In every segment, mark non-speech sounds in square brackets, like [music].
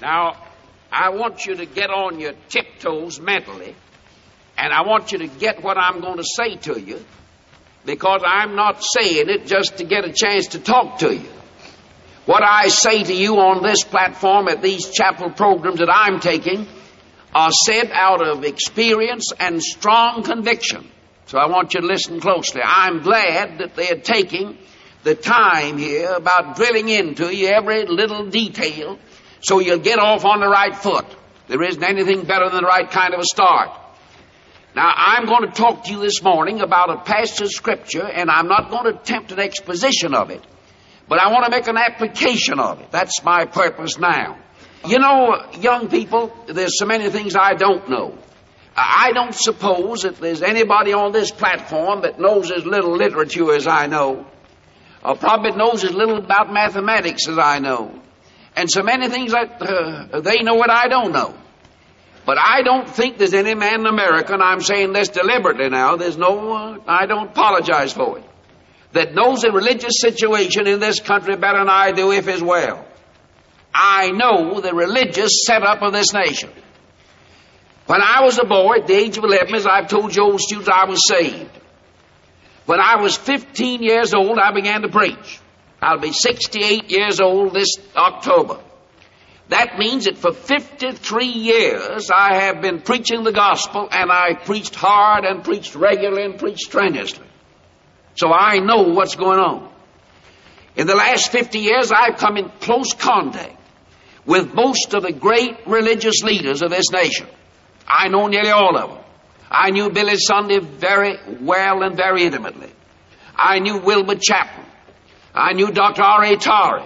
Now, I want you to get on your tiptoes mentally, and I want you to get what I'm going to say to you, because I'm not saying it just to get a chance to talk to you. What I say to you on this platform at these chapel programs that I'm taking are said out of experience and strong conviction. So I want you to listen closely. I'm glad that they're taking the time here about drilling into you every little detail so you'll get off on the right foot. There isn't anything better than the right kind of a start. Now, I'm going to talk to you this morning about a passage of Scripture, and I'm not going to attempt an exposition of it, but I want to make an application of it. That's my purpose now. You know, young people, there's so many things I don't know. I don't suppose that there's anybody on this platform that knows as little literature as I know, or probably knows as little about mathematics as I know, and so many things that uh, they know what I don't know. But I don't think there's any man in America, and I'm saying this deliberately now, there's no, uh, I don't apologize for it, that knows the religious situation in this country better than I do, if as well. I know the religious setup of this nation. When I was a boy, at the age of 11, as I've told you old students, I was saved. When I was 15 years old, I began to preach. I'll be 68 years old this October. That means that for 53 years I have been preaching the gospel and I preached hard and preached regularly and preached strenuously. So I know what's going on. In the last 50 years I've come in close contact with most of the great religious leaders of this nation. I know nearly all of them. I knew Billy Sunday very well and very intimately. I knew Wilbur Chapman. I knew Dr. R.A. Torrey.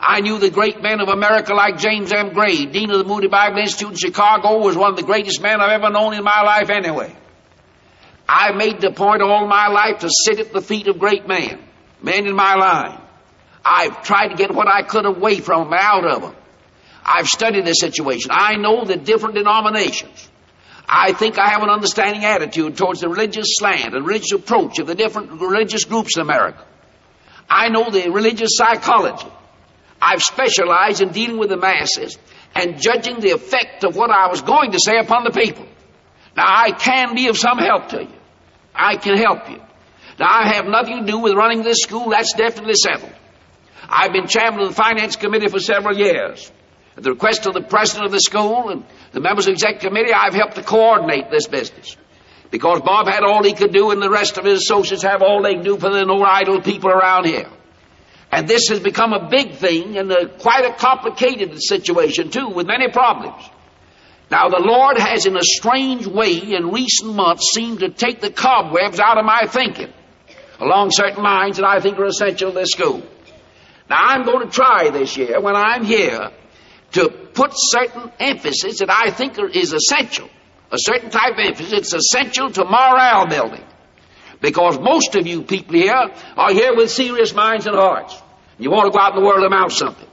I knew the great men of America like James M. Gray, Dean of the Moody Bible Institute in Chicago, was one of the greatest men I've ever known in my life anyway. I made the point all my life to sit at the feet of great men, men in my line. I've tried to get what I could away from them, out of them. I've studied the situation. I know the different denominations. I think I have an understanding attitude towards the religious slant and religious approach of the different religious groups in America. I know the religious psychology. I've specialized in dealing with the masses and judging the effect of what I was going to say upon the people. Now, I can be of some help to you. I can help you. Now, I have nothing to do with running this school. That's definitely settled. I've been chairman of the finance committee for several years. At the request of the president of the school and the members of the executive committee, I've helped to coordinate this business. Because Bob had all he could do and the rest of his associates have all they can do for the no idle people around here. And this has become a big thing and a, quite a complicated situation too, with many problems. Now the Lord has in a strange way in recent months seemed to take the cobwebs out of my thinking along certain lines that I think are essential to this school. Now I'm going to try this year when I'm here to put certain emphasis that I think is essential, a certain type of emphasis, it's essential to morale building. Because most of you people here are here with serious minds and hearts. You want to go out in the world and amount something.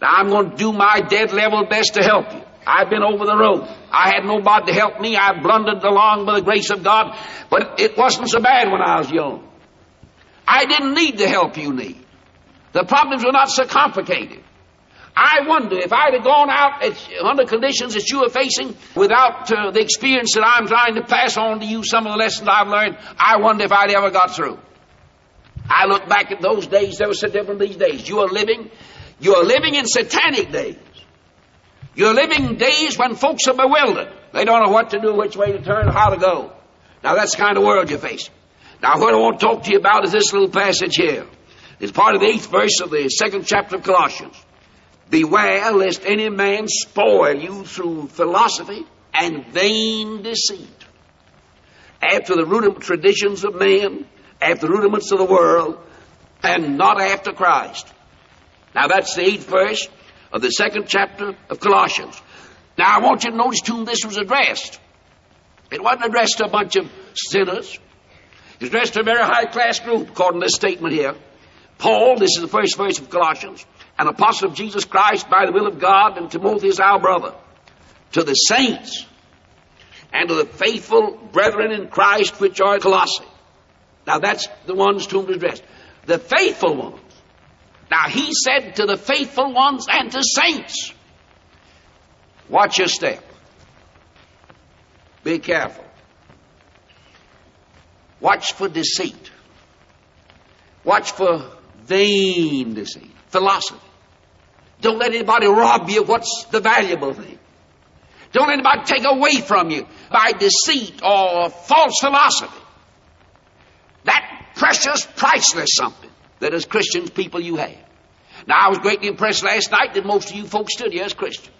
Now I'm going to do my dead level best to help you. I've been over the road. I had nobody to help me. I blundered along by the grace of God, but it wasn't so bad when I was young. I didn't need the help you need. The problems were not so complicated. I wonder if I'd have gone out at, under conditions that you are facing without uh, the experience that I'm trying to pass on to you, some of the lessons I've learned, I wonder if I'd ever got through. I look back at those days, they were so different these days. You are living, you are living in satanic days. You're living days when folks are bewildered. They don't know what to do, which way to turn, how to go. Now that's the kind of world you're facing. Now what I want to talk to you about is this little passage here. It's part of the eighth verse of the second chapter of Colossians. Beware lest any man spoil you through philosophy and vain deceit. After the rudiment traditions of men, after the rudiments of the world, and not after Christ. Now that's the eighth verse of the second chapter of Colossians. Now I want you to notice to whom this was addressed. It wasn't addressed to a bunch of sinners. It was addressed to a very high class group, according to this statement here. Paul, this is the first verse of Colossians, an apostle of Jesus Christ by the will of God, and Timotheus our brother. To the saints and to the faithful brethren in Christ which are at Colossae. Now that's the ones to whom it addressed. The faithful ones. Now he said to the faithful ones and to saints. Watch your step. Be careful. Watch for deceit. Watch for vain deceit. Philosophy. Don't let anybody rob you of what's the valuable thing. Don't let anybody take away from you by deceit or false philosophy. That precious, priceless something that as Christians people you have. Now I was greatly impressed last night that most of you folks stood here as Christians.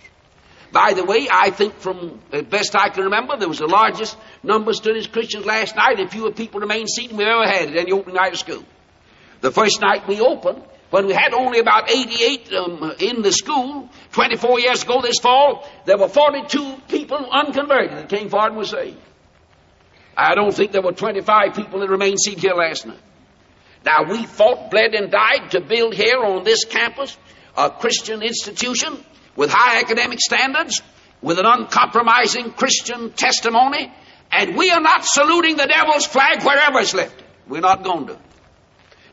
By the way, I think from the best I can remember, there was the largest number stood as Christians last night and fewer people remained seated than we've ever had at any opening night of school. The first night we opened, when we had only about 88 um, in the school, 24 years ago this fall, there were 42 people unconverted that came forward and were saved. I don't think there were 25 people that remained seated here last night. Now, we fought, bled, and died to build here on this campus a Christian institution with high academic standards, with an uncompromising Christian testimony, and we are not saluting the devil's flag wherever it's lifted. We're not going to.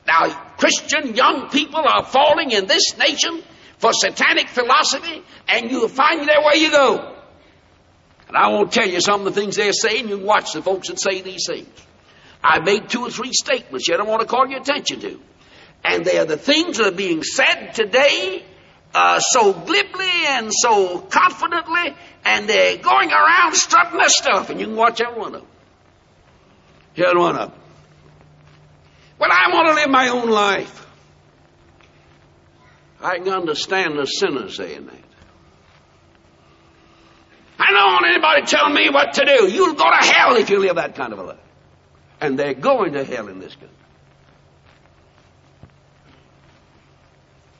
Now, Christian young people are falling in this nation for satanic philosophy, and you'll find their way you go. And I won't tell you some of the things they're saying. You watch the folks that say these things. I made two or three statements yet I want to call your attention to. And they are the things that are being said today uh, so glibly and so confidently, and they're going around strutting their stuff, and you can watch every one of them. Here's one of them. Well, I want to live my own life. I can understand the sinner saying that. I don't want anybody telling me what to do. You'll go to hell if you live that kind of a life. And they're going to hell in this country.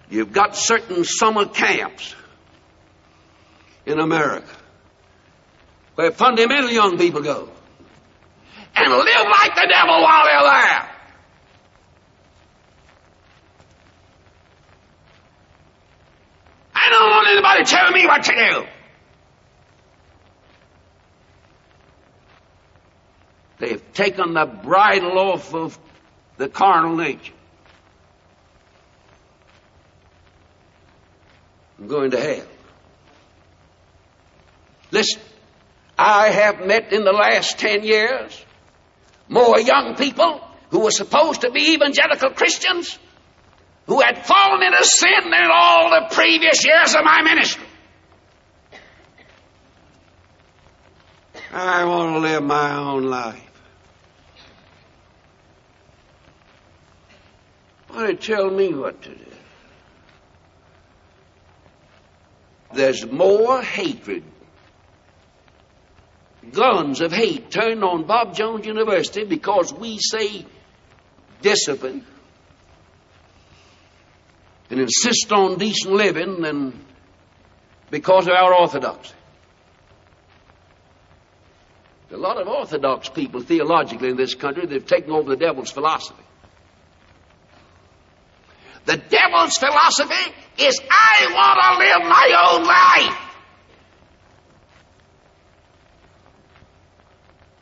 You've got certain summer camps in America where fundamental young people go and live like the devil while they're there. I don't want me what to do. They've taken the bridle off of the carnal nature. I'm going to hell. Listen, I have met in the last ten years more young people who were supposed to be evangelical Christians who had fallen into sin in all the previous years of my ministry. I want to live my own life. Why don't tell me what to do? There's more hatred, guns of hate turned on Bob Jones University because we say discipline and insist on decent living than because of our orthodoxy. a lot of orthodox people theologically in this country that have taken over the devil's philosophy. The devil's philosophy is I want to live my own life.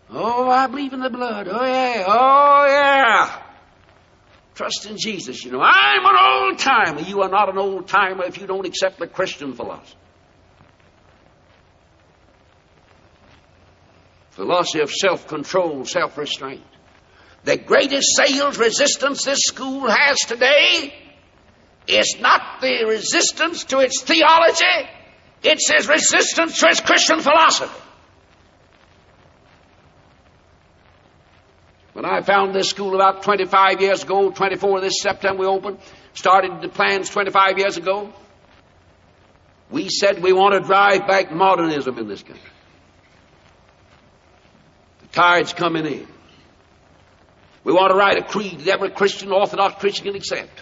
Oh, I believe in the blood. Oh, yeah. Oh, yeah. Trust in Jesus. You know, I'm an old timer. You are not an old timer if you don't accept the Christian philosophy. Philosophy of self control, self restraint. The greatest sales resistance this school has today is not the resistance to its theology, it's its resistance to its Christian philosophy. When I found this school about 25 years ago, 24 this September we opened, started the plans 25 years ago, we said we want to drive back modernism in this country. The tide's coming in. We want to write a creed that every Christian, Orthodox Christian can accept.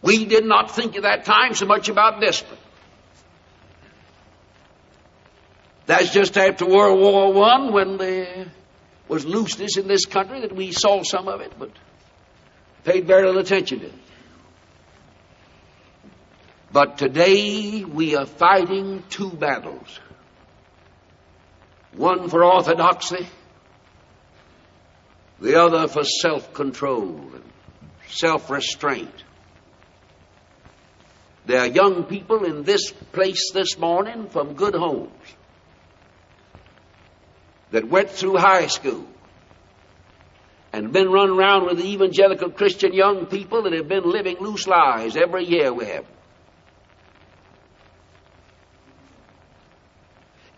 We did not think at that time so much about discipline. That's just after World War One when there was looseness in this country that we saw some of it, but paid very little attention to it. But today we are fighting two battles. One for orthodoxy, the other for self control and self restraint. There are young people in this place this morning from good homes that went through high school and been run around with evangelical Christian young people that have been living loose lives every year we have.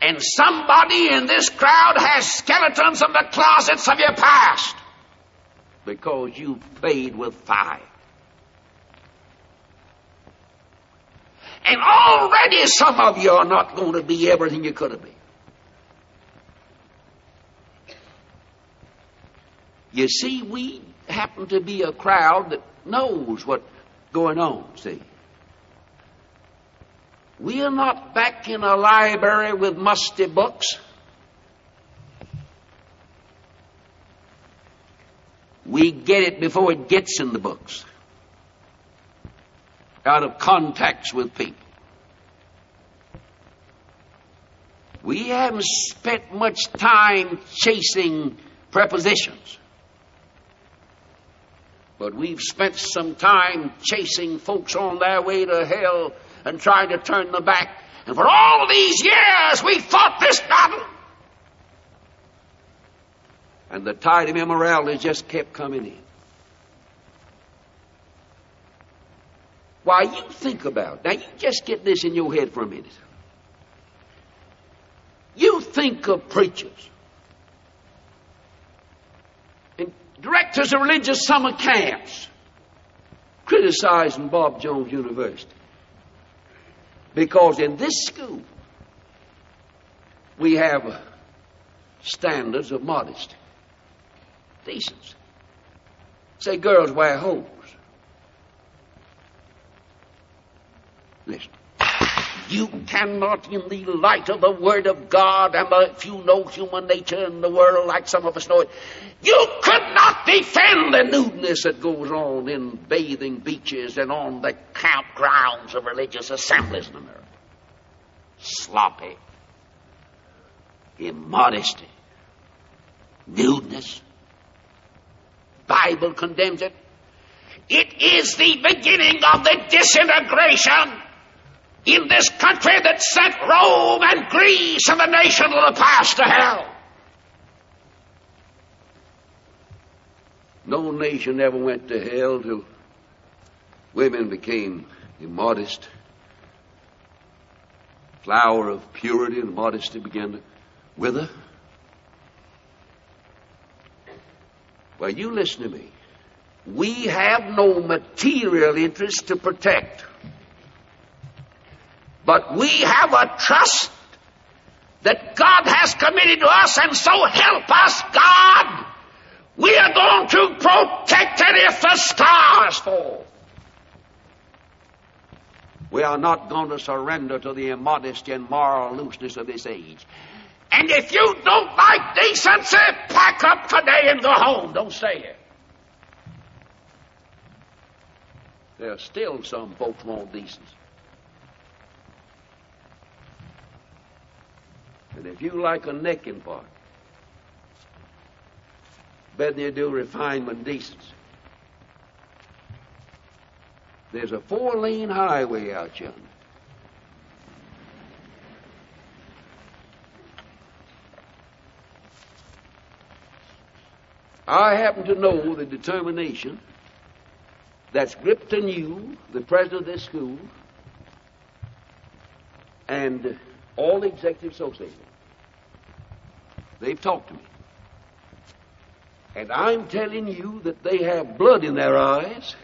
And somebody in this crowd has skeletons of the closets of your past because you played with fire. And already some of you are not going to be everything you could have been. You see, we happen to be a crowd that knows what's going on, see. We are not back in a library with musty books. We get it before it gets in the books. Out of contacts with people. We haven't spent much time chasing prepositions. But we've spent some time chasing folks on their way to hell and trying to turn them back. And for all these years, we fought this battle. And the tide of immorality just kept coming in. Why, you think about it. Now, you just get this in your head for a minute. You think of preachers and directors of religious summer camps criticizing Bob Jones University. Because in this school, we have standards of modesty, decency. Say girls wear hose. Listen. You cannot, in the light of the Word of God, and if you know human nature in the world like some of us know it, you could not defend the nudeness that goes on in bathing beaches and on the campgrounds of religious assemblies in America. Sloppy, immodesty, nudeness. Bible condemns it. It is the beginning of the disintegration in this country that sent Rome and Greece and the nations of the past to hell. No nation ever went to hell till women became immodest. Flower of purity and modesty began to wither. Well, you listen to me. We have no material interest to protect. But we have a trust that God has committed to us, and so help us, God. We are going to protect it if the stars fall. We are not going to surrender to the immodesty and moral looseness of this age. And if you don't like decency, pack up today and go home. Don't stay here. There are still some folks want decency. If you like a necking part, better you do refinement decency. There's a four lane highway out yonder. I happen to know the determination that's gripped in you, the president of this school, and all the executive associates. They've talked to me. And I'm telling you that they have blood in their eyes.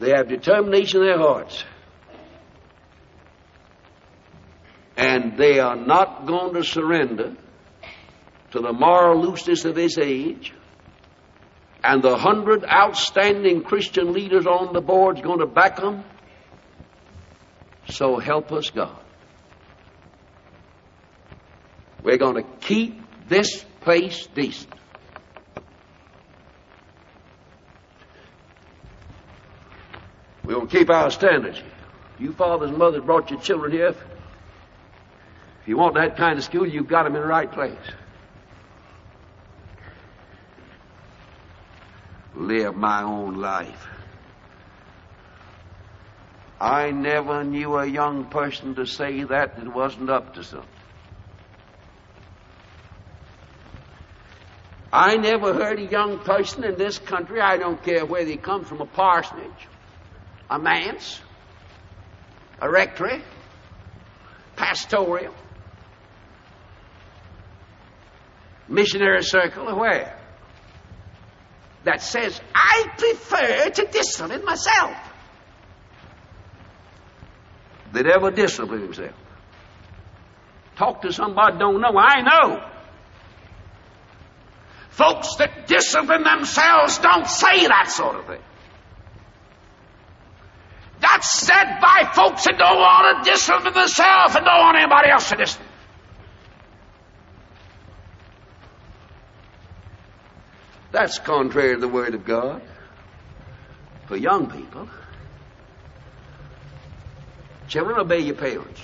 They have determination in their hearts. And they are not going to surrender to the moral looseness of this age. And the hundred outstanding Christian leaders on the board is going to back them. So help us, God. We're going to keep this place decent. We're going to keep our standards. You fathers and mothers brought your children here. If you want that kind of school, you've got them in the right place. Live my own life. I never knew a young person to say that that wasn't up to something. I never heard a young person in this country, I don't care whether he comes from a parsonage, a manse, a rectory, pastoral, missionary circle, or where, that says, I prefer to discipline myself that ever discipline himself. Talk to somebody don't know. I know. Folks that discipline themselves don't say that sort of thing. That's said by folks that don't want to discipline themselves and don't want anybody else to discipline. That's contrary to the Word of God. For young people, Children, obey your parents.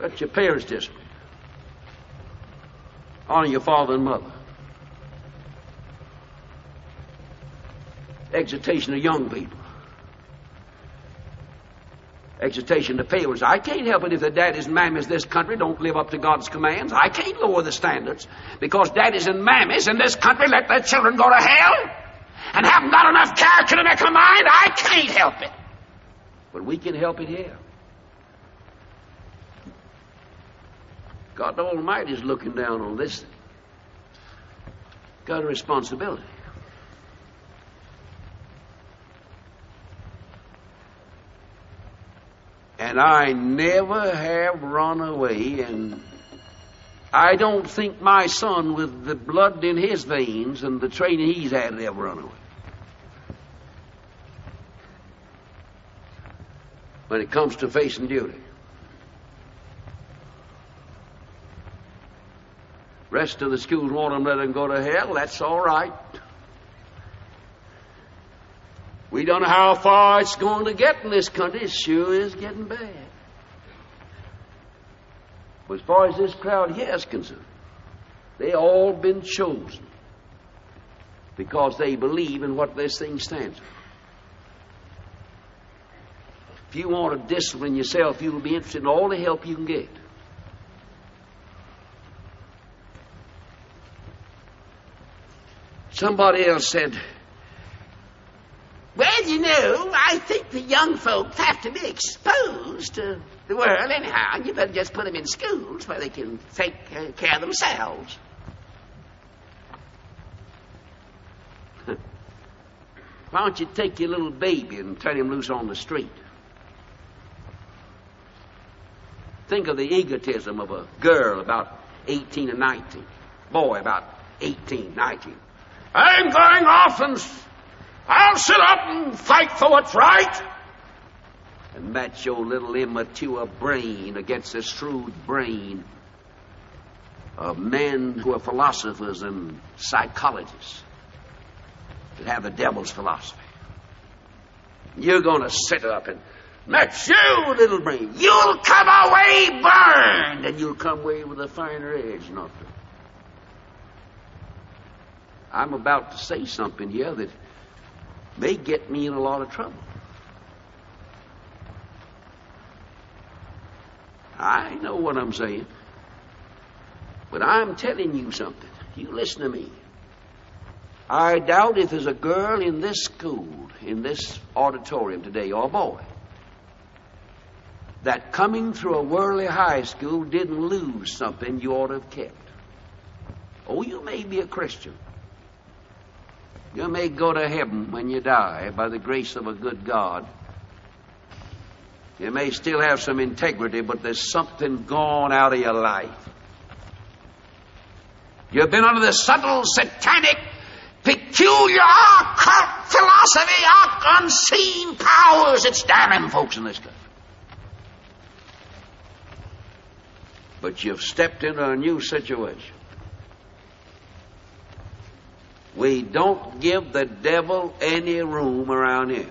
Let your parents discipline. Honor your father and mother. Exhortation of young people. Exhortation to parents. I can't help it if the daddies and mammies in this country don't live up to God's commands. I can't lower the standards because daddies and mammies in this country let their children go to hell and haven't got enough character to make a mind. I can't help it. But we can help it here. God Almighty is looking down on this. Got a responsibility. And I never have run away, and I don't think my son, with the blood in his veins and the training he's had, ever run away. when it comes to facing duty. Rest of the schools want them let them go to hell. That's all right. We don't know how far it's going to get in this country. It sure is getting bad. But as far as this crowd here is concerned, they all been chosen because they believe in what this thing stands for. If you want to discipline yourself, you'll be interested in all the help you can get. Somebody else said, Well, you know, I think the young folks have to be exposed to the world anyhow. You better just put them in schools where they can take uh, care of themselves. [laughs] Why don't you take your little baby and turn him loose on the street? Think of the egotism of a girl about 18 or 19, boy about 18, 19. I'm going off and I'll sit up and fight for what's right. And match your little immature brain against the shrewd brain of men who are philosophers and psychologists that have the devil's philosophy. You're going to sit up and match you, little brain. You'll come away burned, and you'll come away with a finer edge, not. I'm about to say something here that may get me in a lot of trouble. I know what I'm saying. But I'm telling you something. You listen to me. I doubt if there's a girl in this school, in this auditorium today, or a boy, that coming through a worldly high school didn't lose something you ought to have kept. Oh, you may be a Christian. You may go to heaven when you die by the grace of a good God. You may still have some integrity, but there's something gone out of your life. You've been under the subtle, satanic, peculiar occult philosophy of unseen powers that's damning folks in this country. but you've stepped into a new situation. We don't give the devil any room around here.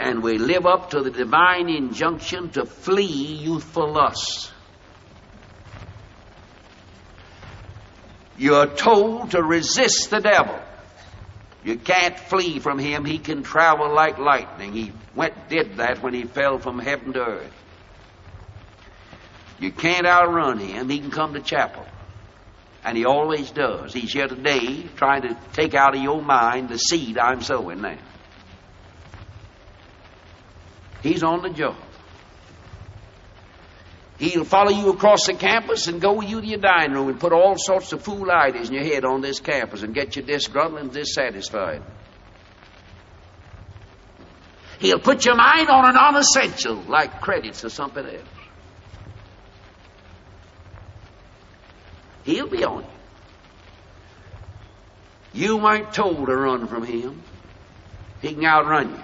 And we live up to the divine injunction to flee youthful lusts. You're told to resist the devil. You can't flee from him. He can travel like lightning. He went did that when he fell from heaven to earth. You can't outrun him. He can come to chapel. And he always does. He's here today trying to take out of your mind the seed I'm sowing now. He's on the job. He'll follow you across the campus and go with you to your dining room and put all sorts of fool ideas in your head on this campus and get you disgruntled and dissatisfied. He'll put your mind on an unessential like credits or something else. He'll be on you. You weren't told to run from him. He can outrun you.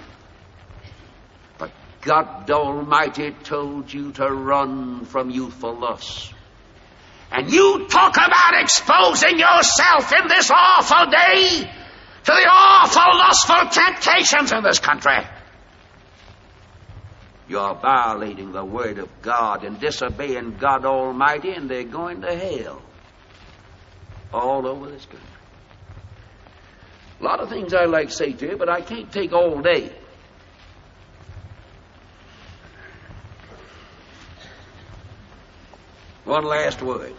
But God Almighty told you to run from youthful lust. And you talk about exposing yourself in this awful day to the awful lustful temptations in this country. You're violating the Word of God and disobeying God Almighty, and they're going to hell all over this country. A lot of things I'd like to say to you, but I can't take all day. One last word.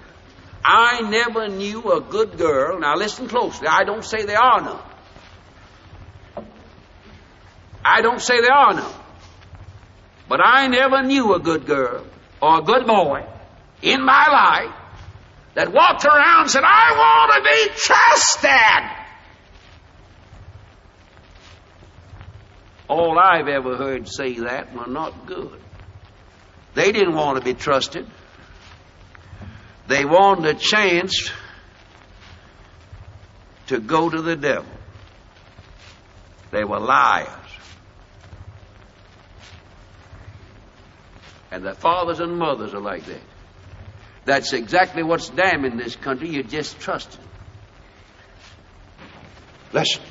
I never knew a good girl. Now listen closely. I don't say there are none. I don't say there are none. But I never knew a good girl or a good boy in my life that walked around and said, I want to be trusted. All I've ever heard say that were not good. They didn't want to be trusted. They wanted a chance to go to the devil. They were liars. And their fathers and mothers are like that. That's exactly what's damning this country. You just trust it. Listen.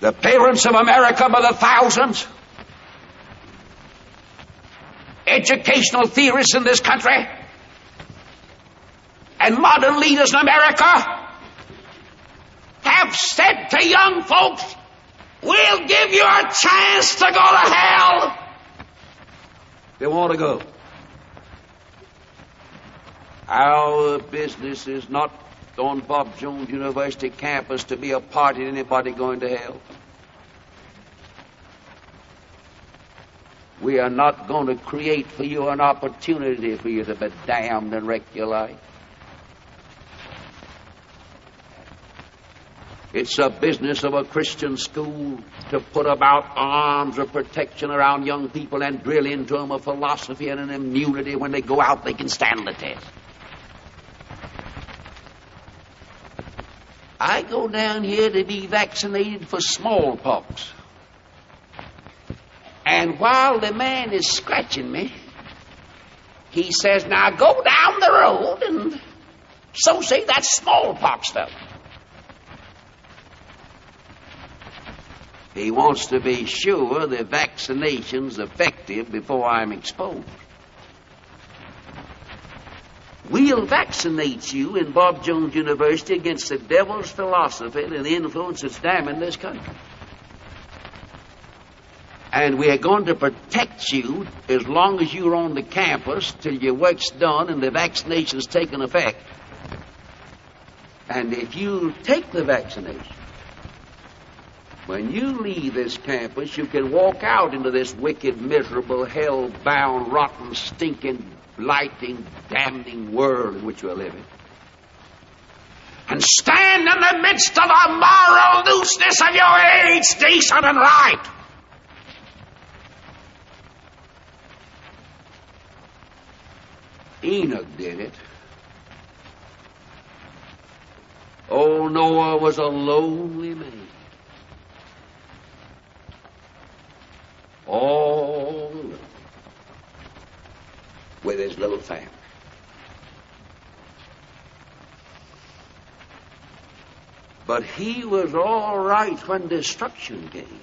The parents of America by the thousands, educational theorists in this country, and modern leaders in America have said to young folks, we'll give you a chance to go to hell. They want to go. Our business is not on Bob Jones University campus to be a party to anybody going to hell. We are not going to create for you an opportunity for you to be damned and wreck your life. It's a business of a Christian school to put about arms of protection around young people and drill into them a philosophy and an immunity when they go out they can stand the test. I go down here to be vaccinated for smallpox. And while the man is scratching me, he says, Now go down the road and so say that smallpox fellow. He wants to be sure the vaccination's effective before I'm exposed. We'll vaccinate you in Bob Jones University against the devil's philosophy and the influence that's damning this country. And we are going to protect you as long as you're on the campus till your work's done and the vaccination's taken effect. And if you take the vaccination, when you leave this campus, you can walk out into this wicked, miserable, hell bound, rotten, stinking, blighting, damning world in which we're living. And stand in the midst of the moral looseness of your age, decent and right. Enoch did it. Old Noah was a lonely man. All with his little family. But he was all right when destruction came.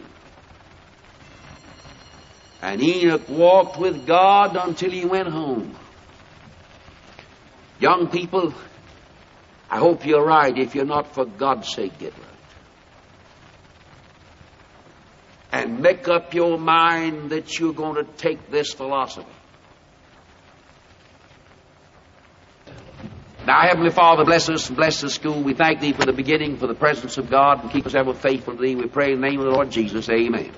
And Enoch walked with God until he went home. Young people, I hope you're right. If you're not, for God's sake, get right. and make up your mind that you're going to take this philosophy. Now, Heavenly Father, bless us and bless the school. We thank Thee for the beginning, for the presence of God, and keep us ever faithful to Thee. We pray in the name of the Lord Jesus. Amen.